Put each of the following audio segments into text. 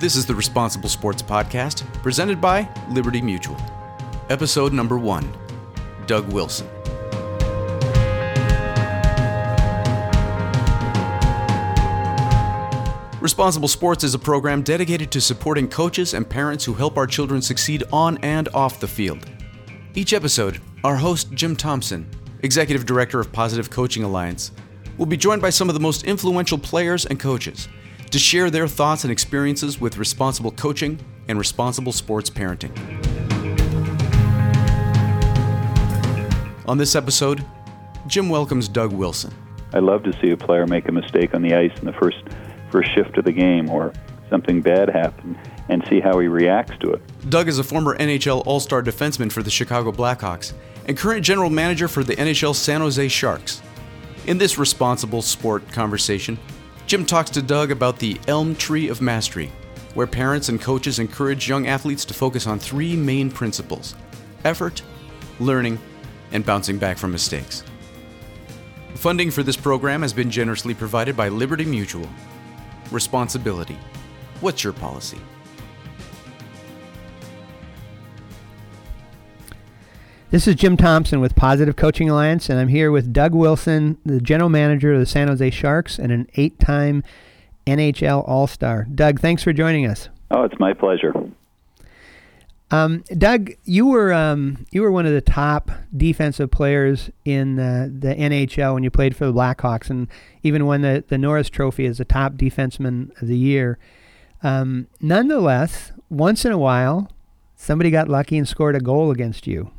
This is the Responsible Sports Podcast, presented by Liberty Mutual. Episode number one Doug Wilson. Responsible Sports is a program dedicated to supporting coaches and parents who help our children succeed on and off the field. Each episode, our host, Jim Thompson, Executive Director of Positive Coaching Alliance, will be joined by some of the most influential players and coaches to share their thoughts and experiences with responsible coaching and responsible sports parenting. On this episode, Jim welcomes Doug Wilson. I love to see a player make a mistake on the ice in the first first shift of the game or something bad happen and see how he reacts to it. Doug is a former NHL All-Star defenseman for the Chicago Blackhawks and current general manager for the NHL San Jose Sharks. In this responsible sport conversation, Jim talks to Doug about the Elm Tree of Mastery, where parents and coaches encourage young athletes to focus on three main principles effort, learning, and bouncing back from mistakes. Funding for this program has been generously provided by Liberty Mutual. Responsibility. What's your policy? This is Jim Thompson with Positive Coaching Alliance, and I'm here with Doug Wilson, the general manager of the San Jose Sharks and an eight time NHL All Star. Doug, thanks for joining us. Oh, it's my pleasure. Um, Doug, you were um, you were one of the top defensive players in uh, the NHL when you played for the Blackhawks, and even won the, the Norris Trophy as the top defenseman of the year. Um, nonetheless, once in a while, somebody got lucky and scored a goal against you.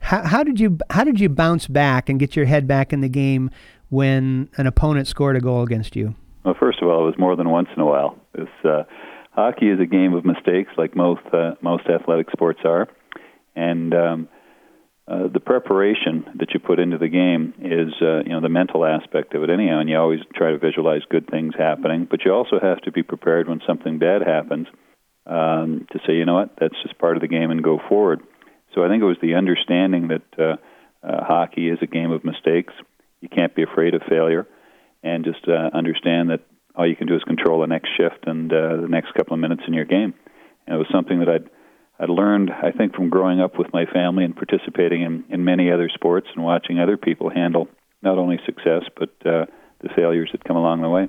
How, how did you how did you bounce back and get your head back in the game when an opponent scored a goal against you? Well, first of all, it was more than once in a while. It's, uh, hockey is a game of mistakes, like most uh, most athletic sports are, and um, uh, the preparation that you put into the game is uh, you know the mental aspect of it anyhow, and you always try to visualize good things happening, but you also have to be prepared when something bad happens um, to say, you know what, that's just part of the game and go forward. So I think it was the understanding that uh, uh, hockey is a game of mistakes. You can't be afraid of failure, and just uh, understand that all you can do is control the next shift and uh, the next couple of minutes in your game. And it was something that I'd I'd learned, I think, from growing up with my family and participating in, in many other sports and watching other people handle not only success but uh, the failures that come along the way.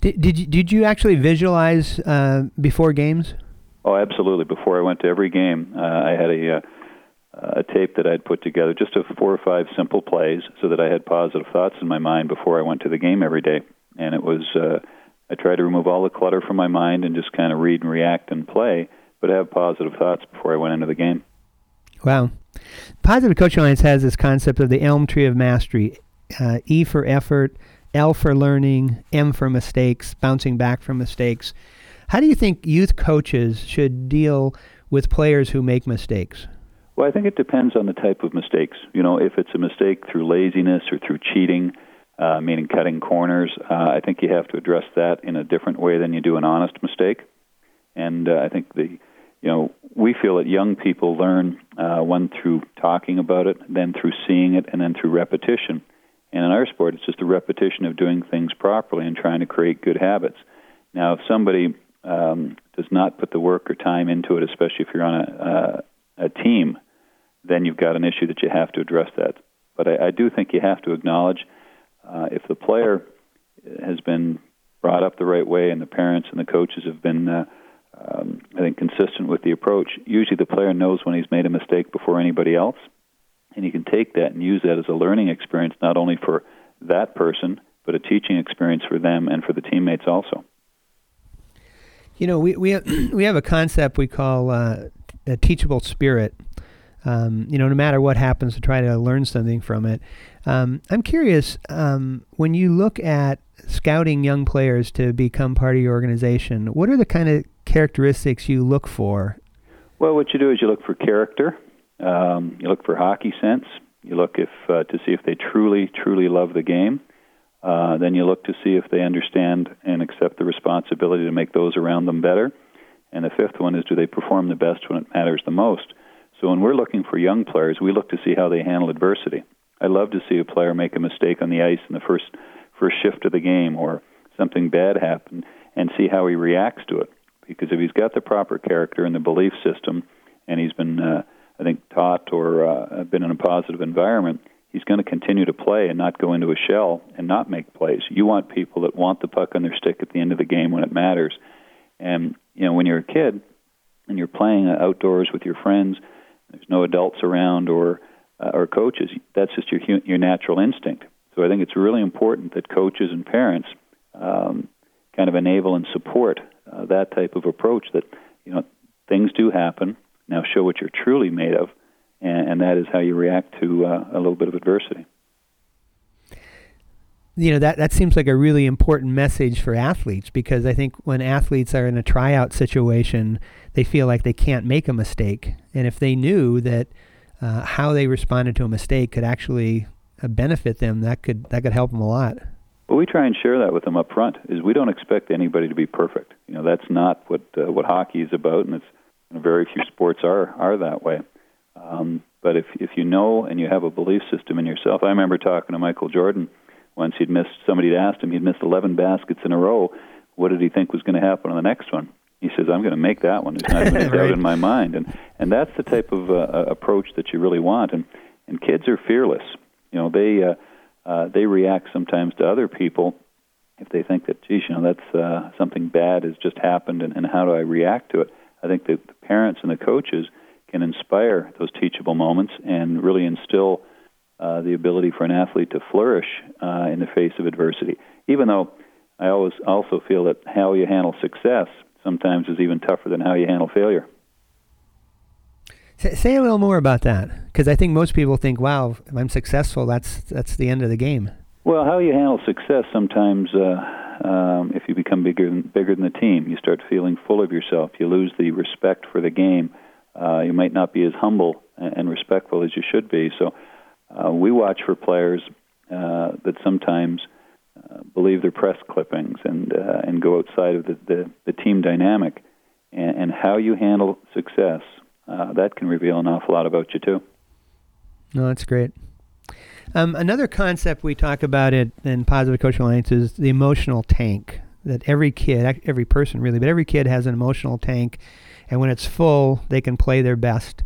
Did did you, did you actually visualize uh, before games? Oh, absolutely. Before I went to every game, uh, I had a, uh, a tape that I'd put together, just of four or five simple plays, so that I had positive thoughts in my mind before I went to the game every day. And it was, uh, I tried to remove all the clutter from my mind and just kind of read and react and play, but have positive thoughts before I went into the game. Wow. Positive Coaching Alliance has this concept of the Elm Tree of Mastery uh, E for effort, L for learning, M for mistakes, bouncing back from mistakes. How do you think youth coaches should deal with players who make mistakes? Well, I think it depends on the type of mistakes. You know, if it's a mistake through laziness or through cheating, uh, meaning cutting corners, uh, I think you have to address that in a different way than you do an honest mistake. And uh, I think the, you know, we feel that young people learn uh, one through talking about it, then through seeing it, and then through repetition. And in our sport, it's just a repetition of doing things properly and trying to create good habits. Now, if somebody um, does not put the work or time into it, especially if you're on a, uh, a team, then you've got an issue that you have to address that. But I, I do think you have to acknowledge uh, if the player has been brought up the right way and the parents and the coaches have been, uh, um, I think, consistent with the approach, usually the player knows when he's made a mistake before anybody else. And you can take that and use that as a learning experience, not only for that person, but a teaching experience for them and for the teammates also. You know, we we have, we have a concept we call uh, a teachable spirit. Um, you know, no matter what happens, to try to learn something from it. Um, I'm curious um, when you look at scouting young players to become part of your organization. What are the kind of characteristics you look for? Well, what you do is you look for character. Um, you look for hockey sense. You look if uh, to see if they truly, truly love the game. Uh, then you look to see if they understand and accept the responsibility to make those around them better. And the fifth one is do they perform the best when it matters the most? So when we're looking for young players, we look to see how they handle adversity. I love to see a player make a mistake on the ice in the first first shift of the game or something bad happen and see how he reacts to it. Because if he's got the proper character and the belief system, and he's been, uh, I think, taught or uh, been in a positive environment, he's going to continue to play and not go into a shell and not make plays. You want people that want the puck on their stick at the end of the game when it matters. And you know, when you're a kid and you're playing outdoors with your friends, there's no adults around or uh, or coaches. That's just your your natural instinct. So I think it's really important that coaches and parents um, kind of enable and support uh, that type of approach. That you know things do happen. Now show what you're truly made of, and, and that is how you react to uh, a little bit of adversity. You know that that seems like a really important message for athletes because I think when athletes are in a tryout situation, they feel like they can't make a mistake, and if they knew that uh, how they responded to a mistake could actually uh, benefit them, that could that could help them a lot. Well, we try and share that with them up front. Is we don't expect anybody to be perfect. You know, that's not what uh, what hockey is about, and it's very few sports are are that way. Um, but if if you know and you have a belief system in yourself, I remember talking to Michael Jordan once. He'd missed. Somebody had asked him. He'd missed 11 baskets in a row. What did he think was going to happen on the next one? He says, "I'm going to make that one. There's not even a doubt in my mind." And and that's the type of uh, approach that you really want. And and kids are fearless. You know, they uh, uh, they react sometimes to other people if they think that, geez, you know, that's uh, something bad has just happened, and, and how do I react to it? I think that the parents and the coaches can inspire those teachable moments and really instill uh, the ability for an athlete to flourish uh, in the face of adversity. Even though I always also feel that how you handle success sometimes is even tougher than how you handle failure. Say a little more about that, because I think most people think, "Wow, if I'm successful, that's that's the end of the game." Well, how you handle success sometimes, uh, um, if you become bigger than, bigger than the team, you start feeling full of yourself. You lose the respect for the game. Uh, you might not be as humble and respectful as you should be. So, uh, we watch for players uh, that sometimes uh, believe their press clippings and uh, and go outside of the, the, the team dynamic, and, and how you handle success uh, that can reveal an awful lot about you too. No, that's great. Um, another concept we talk about it in Positive Coaching Alliance is the emotional tank. That every kid, every person really, but every kid has an emotional tank, and when it's full, they can play their best.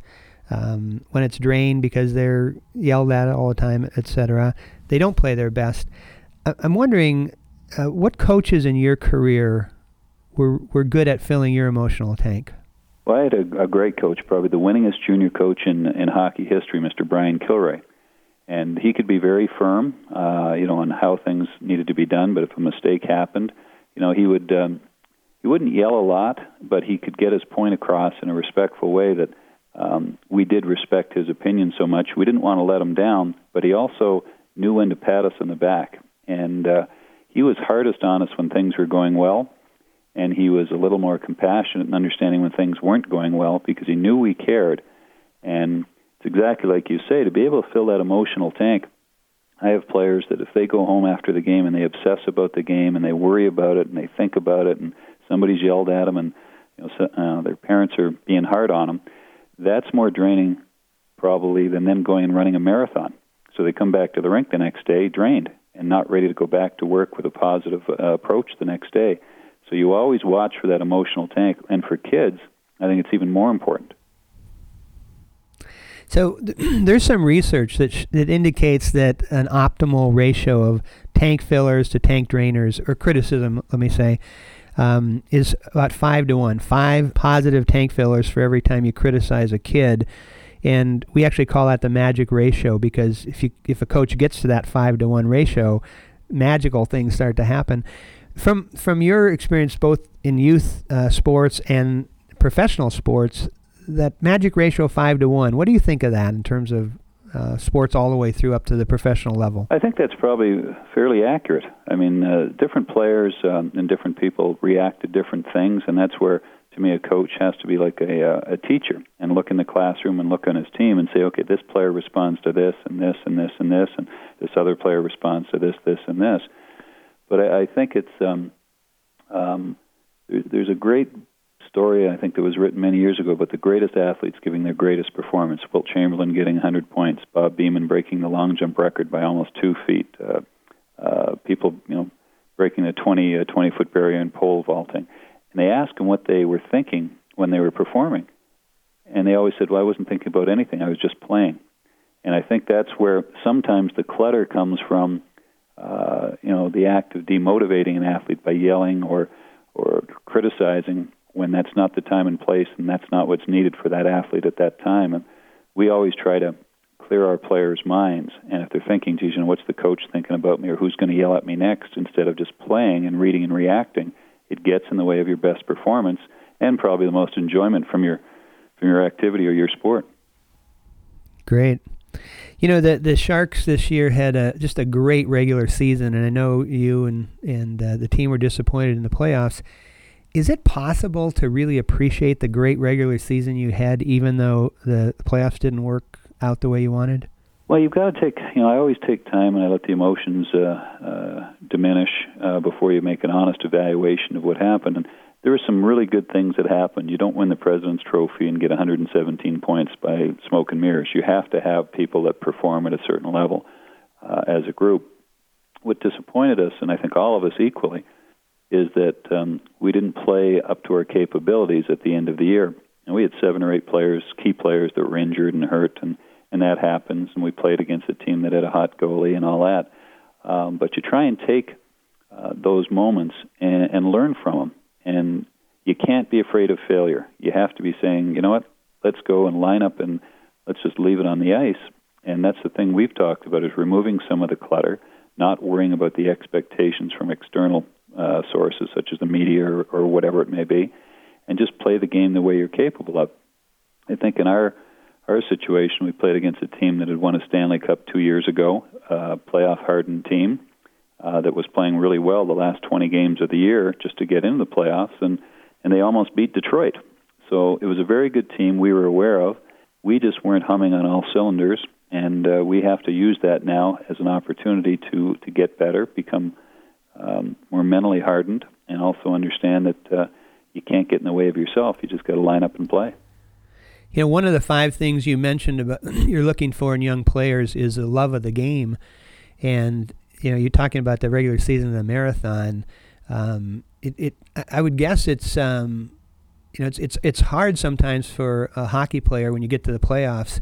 Um, when it's drained because they're yelled at all the time, etc., they don't play their best. I- I'm wondering, uh, what coaches in your career were were good at filling your emotional tank? Well, I had a, a great coach, probably the winningest junior coach in in hockey history, Mr. Brian Kilrea, and he could be very firm, uh, you know, on how things needed to be done. But if a mistake happened, you know, he would um, he wouldn't yell a lot, but he could get his point across in a respectful way that um, we did respect his opinion so much. We didn't want to let him down, but he also knew when to pat us on the back, and uh, he was hardest on us when things were going well and he was a little more compassionate and understanding when things weren't going well because he knew we cared. And it's exactly like you say to be able to fill that emotional tank. I have players that if they go home after the game and they obsess about the game and they worry about it and they think about it and somebody's yelled at them and you know, so, uh, their parents are being hard on them, that's more draining probably than them going and running a marathon. So they come back to the rink the next day drained and not ready to go back to work with a positive uh, approach the next day. So you always watch for that emotional tank. And for kids, I think it's even more important. So th- there's some research that sh- that indicates that an optimal ratio of tank fillers to tank drainers, or criticism, let me say, um, is about five to one. Five positive tank fillers for every time you criticize a kid, and we actually call that the magic ratio because if you if a coach gets to that five to one ratio, magical things start to happen. From from your experience, both in youth uh, sports and professional sports, that magic ratio five to one. What do you think of that in terms of uh, sports all the way through up to the professional level? I think that's probably fairly accurate. I mean, uh, different players um, and different people react to different things, and that's where, to me, a coach has to be like a, uh, a teacher and look in the classroom and look on his team and say, okay, this player responds to this and this and this and this, and this other player responds to this, this, and this. But I, I think it's um, um, there, there's a great story I think that was written many years ago about the greatest athletes giving their greatest performance. Wilt Chamberlain getting 100 points, Bob Beamon breaking the long jump record by almost two feet. Uh, uh, people, you know, breaking the 20 uh, 20 foot barrier in pole vaulting, and they asked them what they were thinking when they were performing, and they always said, "Well, I wasn't thinking about anything. I was just playing." And I think that's where sometimes the clutter comes from. Uh, you know, the act of demotivating an athlete by yelling or or criticizing when that's not the time and place and that's not what's needed for that athlete at that time. And we always try to clear our players' minds. And if they're thinking, geez, you know, what's the coach thinking about me or who's going to yell at me next, instead of just playing and reading and reacting, it gets in the way of your best performance and probably the most enjoyment from your from your activity or your sport. Great. You know the the Sharks this year had a just a great regular season, and I know you and and uh, the team were disappointed in the playoffs. Is it possible to really appreciate the great regular season you had, even though the playoffs didn't work out the way you wanted? Well, you've got to take, you know, I always take time and I let the emotions uh, uh, diminish uh, before you make an honest evaluation of what happened. And there were some really good things that happened. You don't win the President's Trophy and get 117 points by smoke and mirrors. You have to have people that perform at a certain level uh, as a group. What disappointed us, and I think all of us equally, is that um, we didn't play up to our capabilities at the end of the year. And we had seven or eight players, key players that were injured and hurt, and and that happens. And we played against a team that had a hot goalie and all that. Um, but you try and take uh, those moments and, and learn from them. And you can't be afraid of failure. You have to be saying, you know what, let's go and line up and let's just leave it on the ice. And that's the thing we've talked about is removing some of the clutter, not worrying about the expectations from external uh, sources such as the media or, or whatever it may be, and just play the game the way you're capable of. I think in our our situation, we played against a team that had won a Stanley Cup two years ago, a playoff hardened team uh, that was playing really well the last 20 games of the year just to get into the playoffs, and and they almost beat Detroit. So it was a very good team we were aware of. We just weren't humming on all cylinders, and uh, we have to use that now as an opportunity to to get better, become um, more mentally hardened, and also understand that uh, you can't get in the way of yourself. You just got to line up and play. You know, one of the five things you mentioned about you're looking for in young players is the love of the game, and you know, you're talking about the regular season the marathon. Um, it, it, I would guess it's, um, you know, it's it's it's hard sometimes for a hockey player when you get to the playoffs.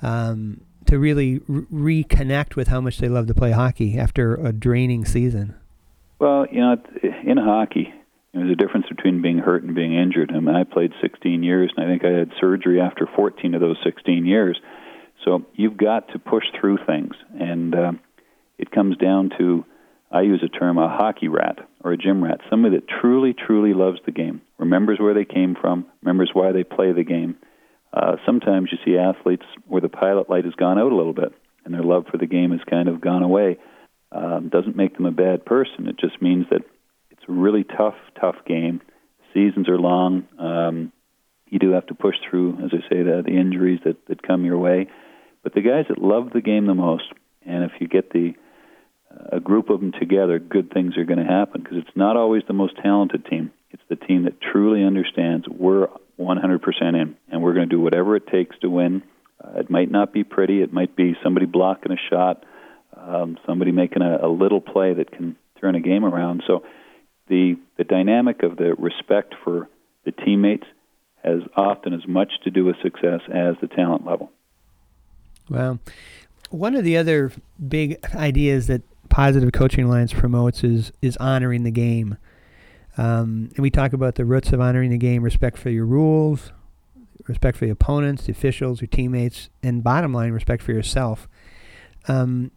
Um, to really re- reconnect with how much they love to play hockey after a draining season. Well, you know, in hockey, there's a difference between being hurt and being injured. I mean, I played 16 years, and I think I had surgery after 14 of those 16 years. So you've got to push through things, and uh, it comes down to I use a term a hockey rat or a gym rat, somebody that truly, truly loves the game, remembers where they came from, remembers why they play the game. Uh, sometimes you see athletes where the pilot light has gone out a little bit, and their love for the game has kind of gone away um, doesn't make them a bad person. It just means that it's a really tough, tough game. Seasons are long. Um, you do have to push through, as I say, the, the injuries that, that come your way. But the guys that love the game the most, and if you get the a group of them together, good things are going to happen because it's not always the most talented team. It's the team that truly understands we're 100% in, and we're going to do whatever it takes to win. Uh, it might not be pretty. It might be somebody blocking a shot um, somebody making a, a little play that can turn a game around. So the the dynamic of the respect for the teammates has often as much to do with success as the talent level. Well, one of the other big ideas that Positive Coaching Alliance promotes is is honoring the game. Um, and we talk about the roots of honoring the game: respect for your rules, respect for your opponents, the officials, your teammates, and bottom line, respect for yourself. Um,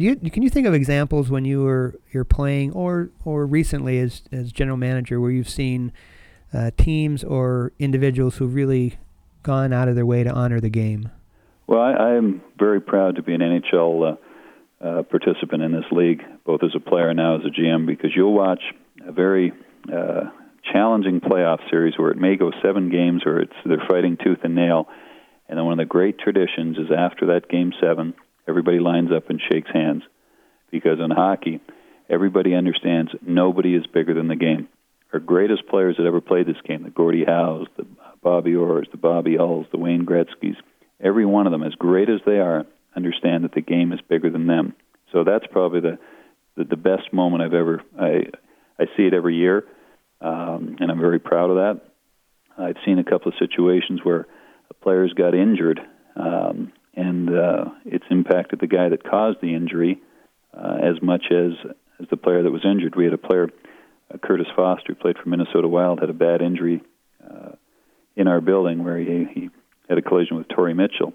you, can you think of examples when you were you're playing or or recently as as general manager where you've seen uh, teams or individuals who've really gone out of their way to honor the game? Well, I, am very proud to be an NHL uh, uh, participant in this league, both as a player and now as a GM, because you'll watch a very uh, challenging playoff series where it may go seven games or it's they're fighting tooth and nail. And then one of the great traditions is after that game seven, everybody lines up and shakes hands because in hockey, everybody understands nobody is bigger than the game. Our greatest players that ever played this game, the Gordie Howes, the Bobby Orrs, the Bobby Hulls, the Wayne Gretzky's, every one of them, as great as they are, understand that the game is bigger than them. So that's probably the the, the best moment I've ever. I I see it every year, um, and I'm very proud of that. I've seen a couple of situations where players got injured, um, and uh, it's impacted the guy that caused the injury uh, as much as as the player that was injured. We had a player, uh, Kurtis Foster, who played for Minnesota Wild, had a bad injury uh, in our building where he, he had a collision with Torrey Mitchell.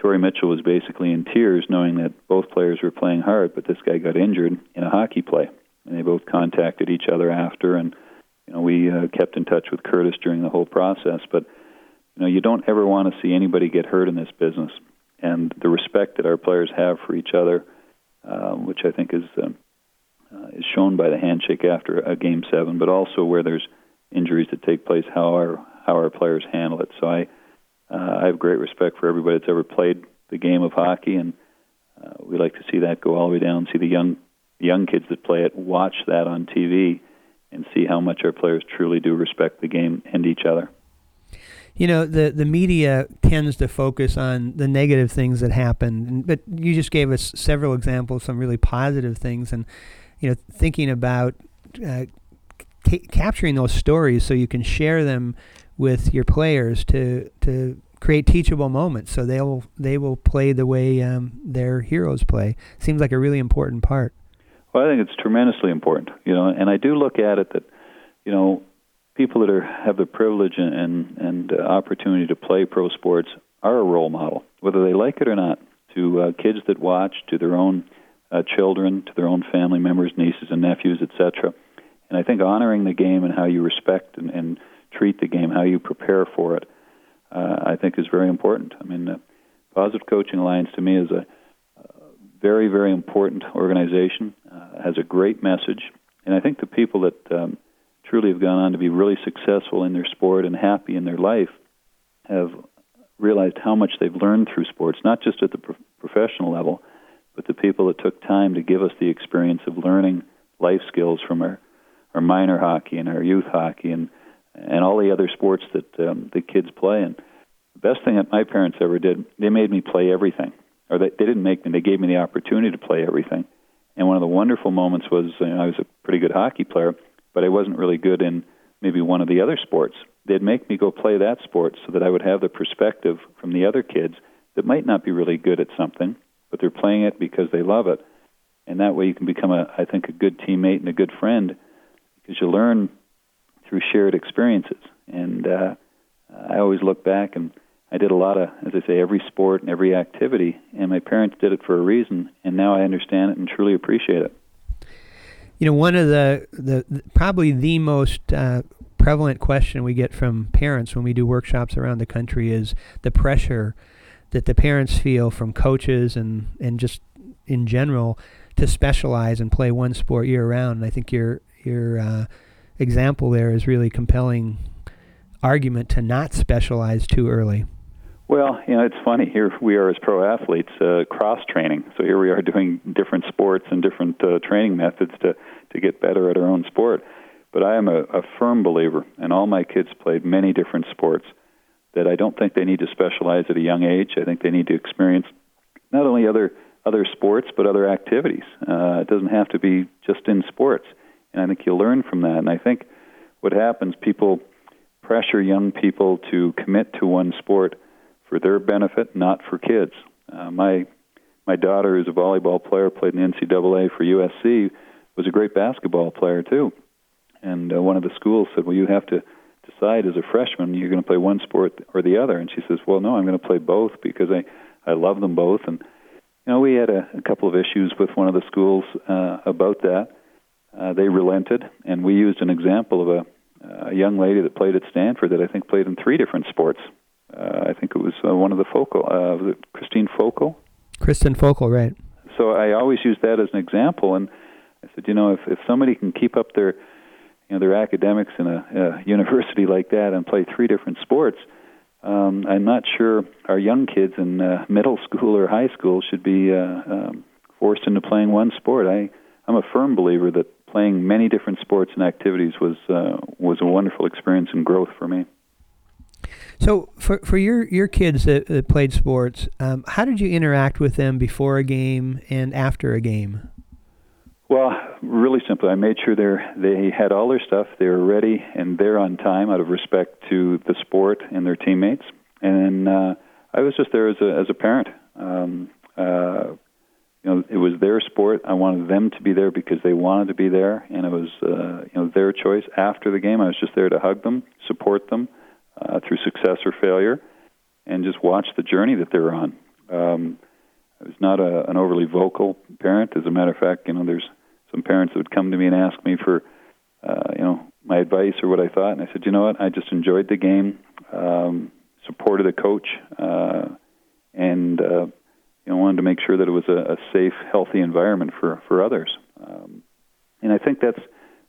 Torrey Mitchell was basically in tears knowing that both players were playing hard, but this guy got injured in a hockey play. And they both contacted each other after, and you know we uh, kept in touch with Kurtis during the whole process. But you know you don't ever want to see anybody get hurt in this business, and the respect that our players have for each other, uh, which I think is uh, uh, is shown by the handshake after a game seven, but also where there's injuries that take place, how our how our players handle it. So I uh, I have great respect for everybody that's ever played the game of hockey, and uh, we like to see that go all the way down. See the young young kids that play it watch that on TV, and see how much our players truly do respect the game and each other. You know, the the media tends to focus on the negative things that happen, but you just gave us several examples, some really positive things, and you know, thinking about uh, capturing those stories so you can share them with your players to to create teachable moments. So they'll they will play the way um, their heroes play. Seems like a really important part. Well i think it's tremendously important you know and i do look at it that you know people that are have the privilege and and uh, opportunity to play pro sports are a role model whether they like it or not to uh, kids that watch to their own uh, children to their own family members nieces and nephews etc and i think honoring the game and how you respect and, and treat the game, how you prepare for it, uh, I think is very important. I mean, the Positive Coaching Alliance to me is a, a very, very important organization, uh, has a great message, and I think the people that um, truly have gone on to be really successful in their sport and happy in their life have realized how much they've learned through sports, not just at the pro- professional level, but the people that took time to give us the experience of learning life skills from our, our minor hockey and our youth hockey and and all the other sports that um, the kids play. And the best thing that my parents ever did, they made me play everything, or they, they didn't make me; they gave me the opportunity to play everything. And one of the wonderful moments was you know, I was a pretty good hockey player, but I wasn't really good in maybe one of the other sports. They'd make me go play that sport so that I would have the perspective from the other kids that might not be really good at something, but they're playing it because they love it. And that way you can become a I think a good teammate and a good friend because you learn through shared experiences. And uh, I always look back and I did a lot of, as I say, every sport and every activity, and my parents did it for a reason, and now I understand it and truly appreciate it. You know, one of the, the, probably the most uh, prevalent question we get from parents when we do workshops around the country is the pressure that the parents feel from coaches and, and just in general to specialize and play one sport year round. And I think you're, you're, uh, example there is really compelling argument to not specialize too early. Well, you know, it's funny. Here we are as pro athletes, uh, cross training. So here we are doing different sports and different uh, training methods to to get better at our own sport. But I am a, a firm believer, and all my kids played many different sports. That I don't think they need to specialize at a young age. I think they need to experience not only other other sports but other activities. Uh, it doesn't have to be just in sports and I think you learn from that. And I think what happens, people pressure young people to commit to one sport for their benefit, not for kids. Uh, my my daughter, who's a volleyball player, played in NCAA for USC, was a great basketball player too. And uh, one of the schools said, "Well, you have to decide as a freshman you're going to play one sport or the other." And she says, "Well, no, I'm going to play both because I I love them both." And you know, we had a, a couple of issues with one of the schools uh, about that uh, they relented, and we used an example of a, a young lady that played at Stanford that I think played in three different sports. Uh, I think it was uh, one of the Folkl, uh, Christine Folkl. Kristin Folkl, right. So I always use that as an example, and I said, you know, if, if somebody can keep up their, you know, their academics in a, a university like that and play three different sports, um, I'm not sure our young kids in uh, middle school or high school should be uh, um, forced into playing one sport. I I'm a firm believer that playing many different sports and activities was uh, was a wonderful experience and growth for me. So, for for your your kids that, that played sports, um, how did you interact with them before a game and after a game? Well, really simply, I made sure they they had all their stuff, they were ready, and they're on time out of respect to the sport and their teammates. And uh, I was just there as a as a parent. Um, uh, you know, it was their sport. I wanted them to be there because they wanted to be there, and it was uh, you know their choice. After the game, I was just there to hug them, support them uh, through success or failure, and just watch the journey that they're on. Um, I was not a, an overly vocal parent. As a matter of fact, you know, there's some parents that would come to me and ask me for, uh, you know, my advice or what I thought, and I said, you know what, I just enjoyed the game, um, supported the coach, uh, and uh, you know, wanted to make sure that it was a, a safe, healthy environment for for others. Um, and I think that's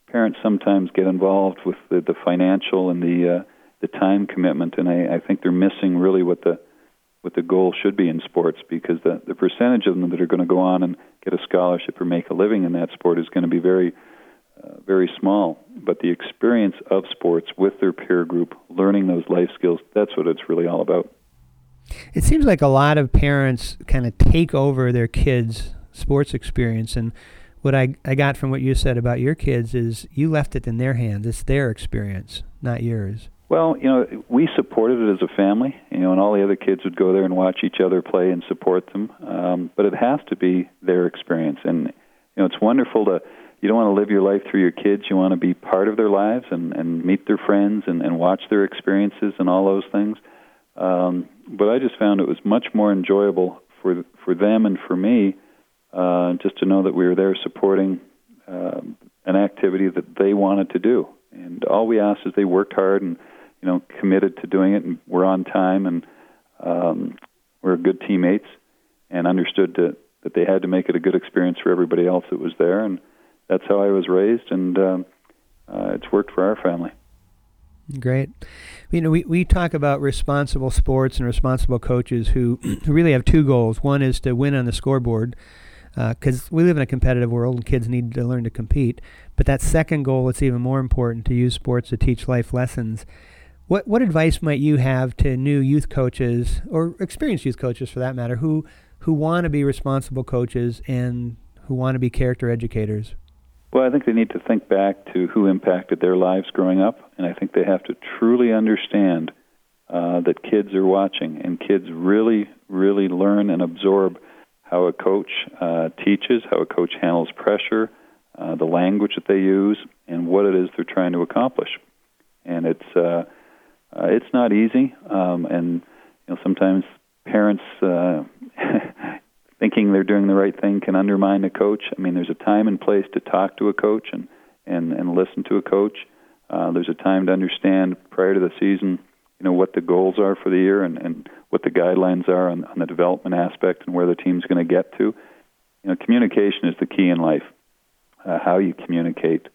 parents sometimes get involved with the, the financial and the uh, the time commitment, and I, I think they're missing really what the what the goal should be in sports because the the percentage of them that are going to go on and get a scholarship or make a living in that sport is going to be very uh, very small. But the experience of sports with their peer group, learning those life skills, that's what it's really all about. It seems like a lot of parents kind of take over their kids' sports experience and what I, I got from what you said about your kids is you left it in their hands. It's their experience, not yours. Well, you know, we supported it as a family, you know, and all the other kids would go there and watch each other play and support them. Um, but it has to be their experience, and you know, it's wonderful to. You don't want to live your life through your kids. You want to be part of their lives and and meet their friends and and watch their experiences and all those things. Um, but I just found it was much more enjoyable for for them and for me uh, just to know that we were there supporting uh, an activity that they wanted to do. And all we asked is they worked hard and you know, committed to doing it, and we're on time, and um, we're good teammates, and understood that that they had to make it a good experience for everybody else that was there, and that's how I was raised, and um, uh, it's worked for our family. Great. You know, we, we talk about responsible sports and responsible coaches who, who really have two goals. One is to win on the scoreboard, because uh, we live in a competitive world and kids need to learn to compete. But that second goal, it's even more important to use sports to teach life lessons. What what advice might you have to new youth coaches or experienced youth coaches for that matter who who want to be responsible coaches and who want to be character educators? Well, I think they need to think back to who impacted their lives growing up, and I think they have to truly understand uh, that kids are watching, and kids really, really learn and absorb how a coach uh, teaches, how a coach handles pressure, uh, the language that they use, and what it is they're trying to accomplish. And it's uh, it's not easy, um, and you know sometimes parents uh, thinking they're doing the right thing can undermine a coach. I mean, there's a time and place to talk to a coach and and and listen to a coach. Uh, there's a time to understand prior to the season, you know, what the goals are for the year and and what the guidelines are on, on the development aspect and where the team's going to get to. You know, communication is the key in life. Uh, how you communicate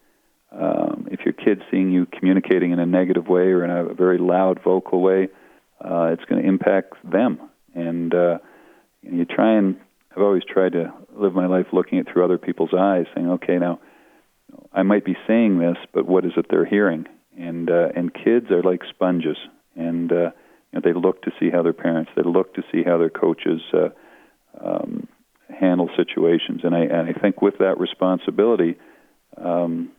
um, if your kid's seeing you communicating in a negative way or in a very loud vocal way, uh, it's going to impact them. And uh, you try and I've always tried to live my life looking it through other people's eyes, saying, okay, now I might be saying this, but what is it they're hearing? And uh, and kids are like sponges, and uh, you know, they look to see how their parents, they look to see how their coaches uh, um, handle situations. And I and I think with that responsibility. Um,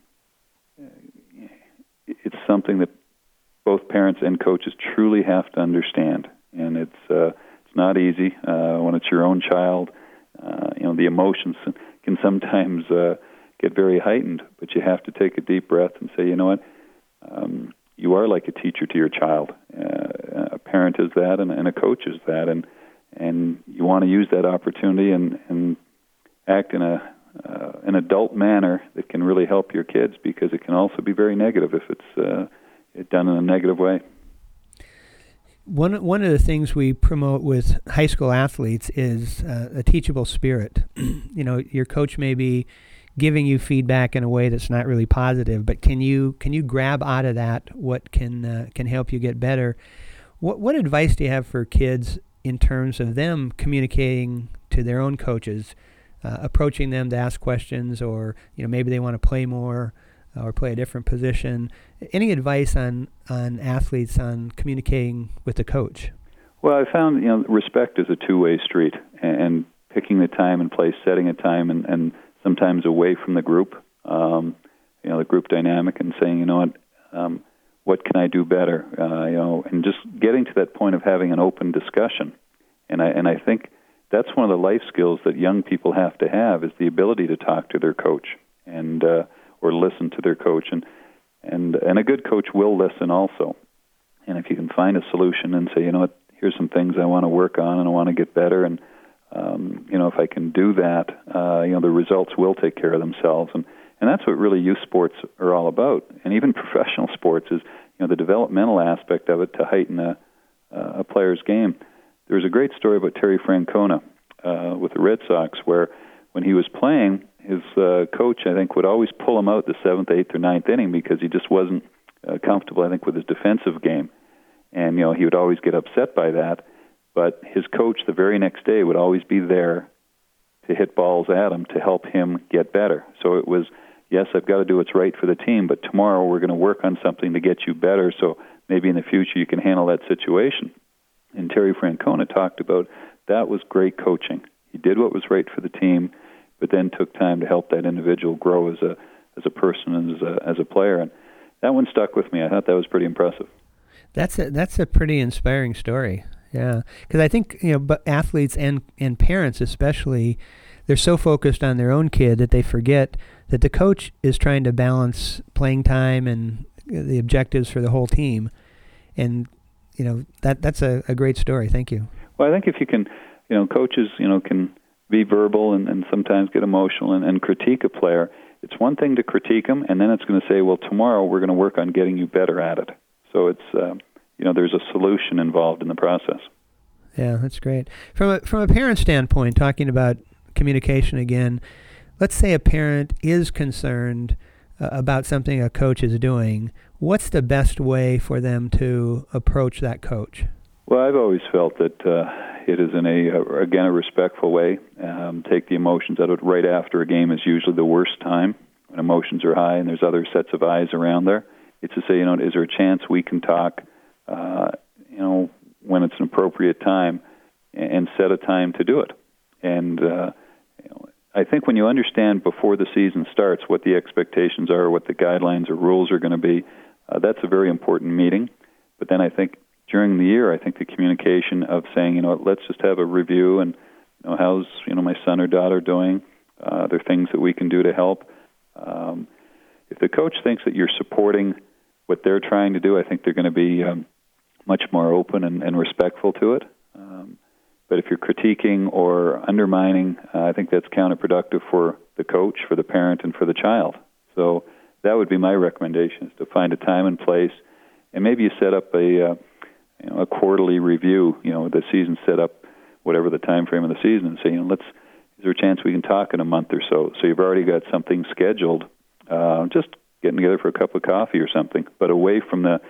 it's something that both parents and coaches truly have to understand, and it's uh, it's not easy uh, when it's your own child. Uh, you know, the emotions can sometimes uh, get very heightened, but you have to take a deep breath and say, you know what, um, you are like a teacher to your child. Uh, a parent is that, and, and a coach is that, and and you want to use that opportunity and and act in a uh, an adult manner that can really help your kids because it can also be very negative if it's uh, done in a negative way. One one of the things we promote with high school athletes is uh, a teachable spirit. you know, your coach may be giving you feedback in a way that's not really positive, but can you can you grab out of that what can uh, can help you get better? What what advice do you have for kids in terms of them communicating to their own coaches? Uh, approaching them to ask questions, or you know maybe they want to play more uh, or play a different position. Any advice on on athletes on communicating with the coach? Well, I found you know respect is a two way street, and picking the time and place, setting a time, and, and sometimes away from the group, um, you know, the group dynamic, and saying, you know what, um, what can I do better, uh, you know, and just getting to that point of having an open discussion. And I and I think that's one of the life skills that young people have to have is the ability to talk to their coach and uh, or listen to their coach and and and a good coach will listen also. And if you can find a solution and say, you know what, here's some things I want to work on and I want to get better and um, you know if I can do that, uh, you know the results will take care of themselves and and that's what really youth sports are all about. And even professional sports is you know the developmental aspect of it to heighten a a player's game. There was a great story about Terry Francona uh, with the Red Sox where when he was playing, his uh, coach I think would always pull him out the seventh, eighth, or ninth inning because he just wasn't uh, comfortable I think with his defensive game, and you know he would always get upset by that. But his coach the very next day would always be there to hit balls at him to help him get better. So it was yes, I've got to do what's right for the team, but tomorrow we're going to work on something to get you better. So maybe in the future you can handle that situation. And Terry Francona talked about that was great coaching. He did what was right for the team, but then took time to help that individual grow as a as a person and as a as a player. And that one stuck with me. I thought that was pretty impressive. That's a that's a pretty inspiring story. Yeah, because I think you know, but athletes and and parents especially, they're so focused on their own kid that they forget that the coach is trying to balance playing time and the objectives for the whole team. And you know that that's a, a great story. Thank you. Well, I think if you can, you know, coaches, you know, can be verbal and, and sometimes get emotional and, and critique a player. It's one thing to critique them, and then it's going to say, well, tomorrow we're going to work on getting you better at it. So it's, uh, you know, there's a solution involved in the process. Yeah, that's great. From a from a parent standpoint, talking about communication again, let's say a parent is concerned about something a coach is doing. What's the best way for them to approach that coach? Well, I've always felt that uh, it is in a uh, again a respectful way. Um, take the emotions out of it. Right after a game is usually the worst time when emotions are high and there's other sets of eyes around there. It's to say, you know, is there a chance we can talk, uh, you know, when it's an appropriate time, and set a time to do it. And uh, I think when you understand before the season starts what the expectations are, what the guidelines or rules are going to be, uh, that's a very important meeting. But then I think during the year, I think the communication of saying, you know, let's just have a review and you know, how's you know my son or daughter doing? Uh, are there things that we can do to help? Um, if the coach thinks that you're supporting what they're trying to do, I think they're going to be um, much more open and, and respectful to it. Um, but if you're critiquing or undermining, uh, I think that's counterproductive for the coach, for the parent, and for the child. So that would be my recommendation: is to find a time and place, and maybe you set up a uh, you know, a quarterly review. You know, the season set up, whatever the time frame of the season, and say, you know, let's. Is there a chance we can talk in a month or so? So you've already got something scheduled. Uh, just getting together for a cup of coffee or something, but away from the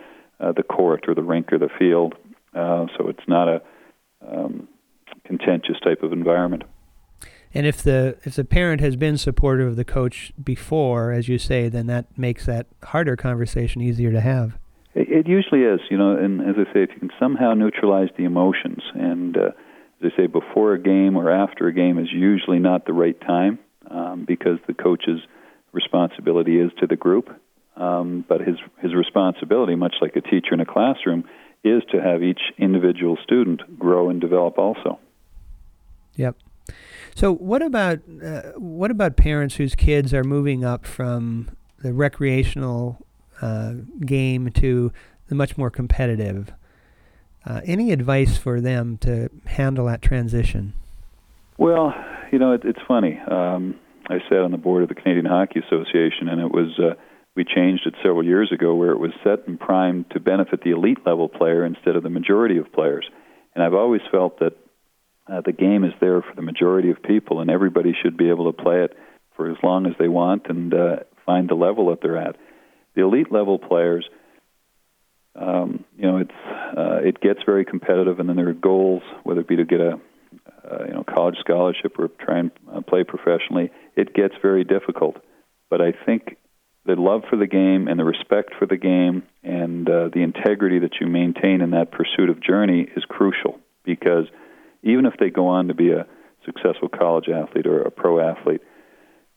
uh, the court or the rink or the field. Uh, so it's not a um, contentious type of environment. And if the if the parent has been supportive of the coach before, as you say, then that makes that harder conversation easier to have. It, usually is, you know. And as I say, if you can somehow neutralize the emotions, and uh, as I say, before a game or after a game is usually not the right time um, because the coach's responsibility is to the group. Um, but his his responsibility, much like a teacher in a classroom, is to have each individual student grow and develop also. Yep. So what about uh, what about parents whose kids are moving up from the recreational uh, game to the much more competitive? Uh, any advice for them to handle that transition? Well, you know, it, it's funny. Um, I sat on the board of the Canadian Hockey Association, and it was uh, we changed it several years ago where it was set and primed to benefit the elite level player instead of the majority of players. And I've always felt that uh, the game is there for the majority of people, and everybody should be able to play it for as long as they want and uh, find the level that they're at. The elite level players, um, you know, it's uh, it gets very competitive, and then there are goals, whether it be to get a uh, you know college scholarship or try and uh, play professionally. It gets very difficult, but I think the love for the game and the respect for the game and uh, the integrity that you maintain in that pursuit of journey is crucial because even if they go on to be a successful college athlete or a pro athlete,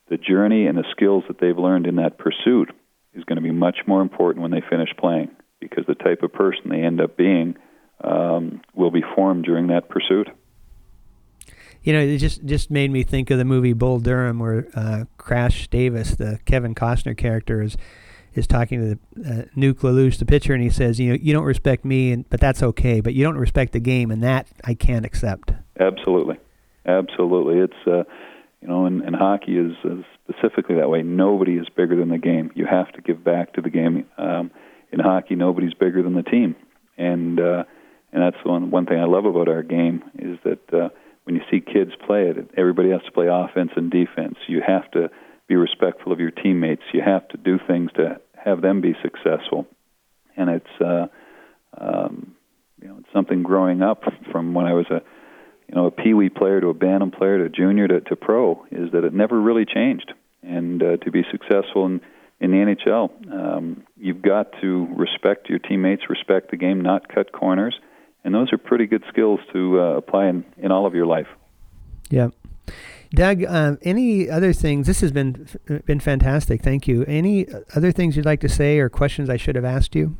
the journey and the skills that they've learned in that pursuit is going to be much more important when they finish playing because the type of person they end up being um, will be formed during that pursuit. You know, it just just made me think of the movie Bull Durham, where uh, Crash Davis, the Kevin Costner character, is is talking to the, uh, Nuke LaLoosh, the pitcher, and he says, "You know, you don't respect me, and but that's okay. But you don't respect the game, and that I can't accept." Absolutely, absolutely. It's uh, you know, and, and hockey is, is specifically that way. Nobody is bigger than the game. You have to give back to the game. Um, in hockey, nobody's bigger than the team, and uh, and that's one one thing I love about our game is that uh, when you see kids play it, everybody has to play offense and defense. You have to be respectful of your teammates. You have to do things to have them be successful, and it's uh, um, you know it's something growing up from when I was a you know a pee wee player to a bantam player to junior to, to pro is that it never really changed, and uh, to be successful in in the NHL, um, you've got to respect your teammates, respect the game, not cut corners, and those are pretty good skills to uh, apply in, in all of your life. Yeah. Doug, uh, any other things? This has been been fantastic. Thank you. Any other things you'd like to say or questions I should have asked you?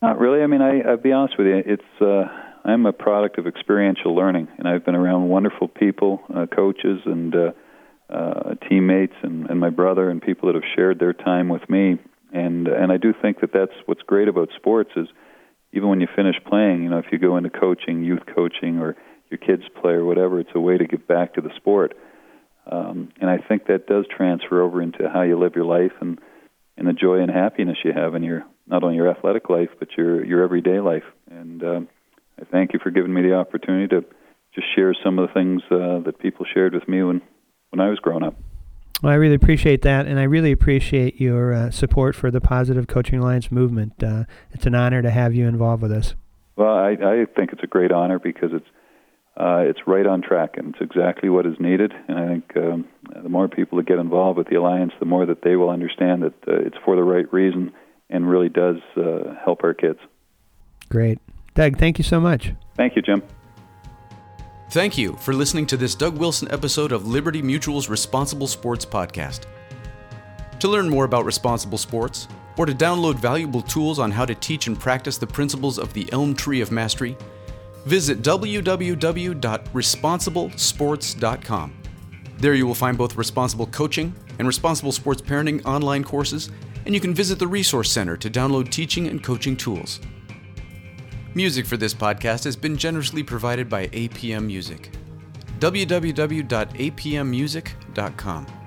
Not really. I mean, I, I'll be honest with you. It's uh, I'm a product of experiential learning, and I've been around wonderful people, uh, coaches, and uh, uh, teammates, and, and my brother, and people that have shared their time with me. And and I do think that that's what's great about sports is even when you finish playing, you know, if you go into coaching, youth coaching, or your kids play or whatever. It's a way to give back to the sport, um, and I think that does transfer over into how you live your life and and the joy and happiness you have in your not only your athletic life but your your everyday life. And um, I thank you for giving me the opportunity to just share some of the things uh, that people shared with me when when I was growing up. Well, I really appreciate that, and I really appreciate your uh, support for the Positive Coaching Alliance movement. Uh, it's an honor to have you involved with us. Well, I, I think it's a great honor because it's uh, it's right on track, and it's exactly what is needed. And I think um, the more people that get involved with the alliance, the more that they will understand that uh, it's for the right reason and really does uh, help our kids. Great, Doug. Thank you so much. Thank you, Jim. Thank you for listening to this Doug Wilson episode of Liberty Mutual's Responsible Sports Podcast. To learn more about responsible sports, or to download valuable tools on how to teach and practice the principles of the Elm Tree of Mastery, visit www.responsiblesports.com. There you will find both responsible coaching and responsible sports parenting online courses, and you can visit the Resource Center to download teaching and coaching tools. Music for this podcast has been generously provided by APM Music. www.apmmusic.com.